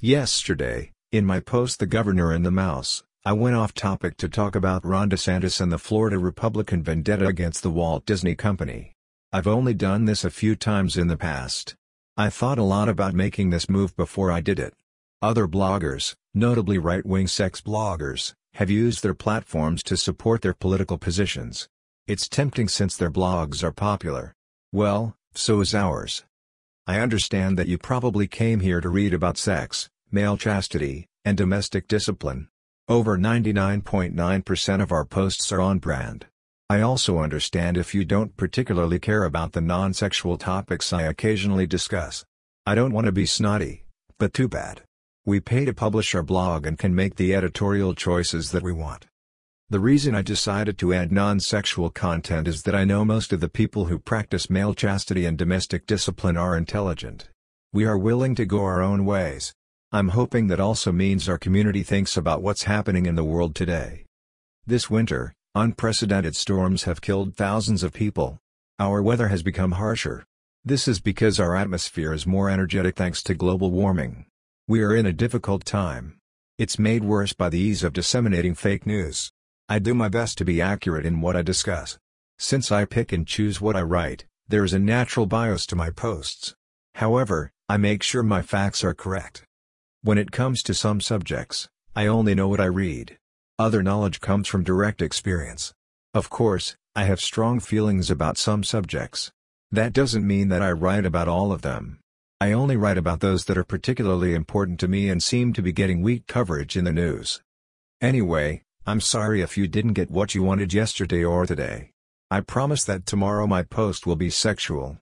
Yesterday, in my post The Governor and the Mouse, I went off topic to talk about Ron DeSantis and the Florida Republican vendetta against the Walt Disney Company. I've only done this a few times in the past. I thought a lot about making this move before I did it. Other bloggers, notably right-wing sex bloggers, have used their platforms to support their political positions. It's tempting since their blogs are popular. Well, so is ours. I understand that you probably came here to read about sex, male chastity, and domestic discipline. Over 99.9% of our posts are on brand. I also understand if you don't particularly care about the non-sexual topics I occasionally discuss. I don't want to be snotty, but too bad. We pay to publish our blog and can make the editorial choices that we want. The reason I decided to add non-sexual content is that I know most of the people who practice male chastity and domestic discipline are intelligent. We are willing to go our own ways. I'm hoping that also means our community thinks about what's happening in the world today. This winter, unprecedented storms have killed thousands of people. Our weather has become harsher. This is because our atmosphere is more energetic thanks to global warming. We are in a difficult time. It's made worse by the ease of disseminating fake news. I do my best to be accurate in what I discuss. Since I pick and choose what I write, there is a natural bias to my posts. However, I make sure my facts are correct. When it comes to some subjects, I only know what I read. Other knowledge comes from direct experience. Of course, I have strong feelings about some subjects. That doesn't mean that I write about all of them. I only write about those that are particularly important to me and seem to be getting weak coverage in the news. Anyway, I'm sorry if you didn't get what you wanted yesterday or today. I promise that tomorrow my post will be sexual.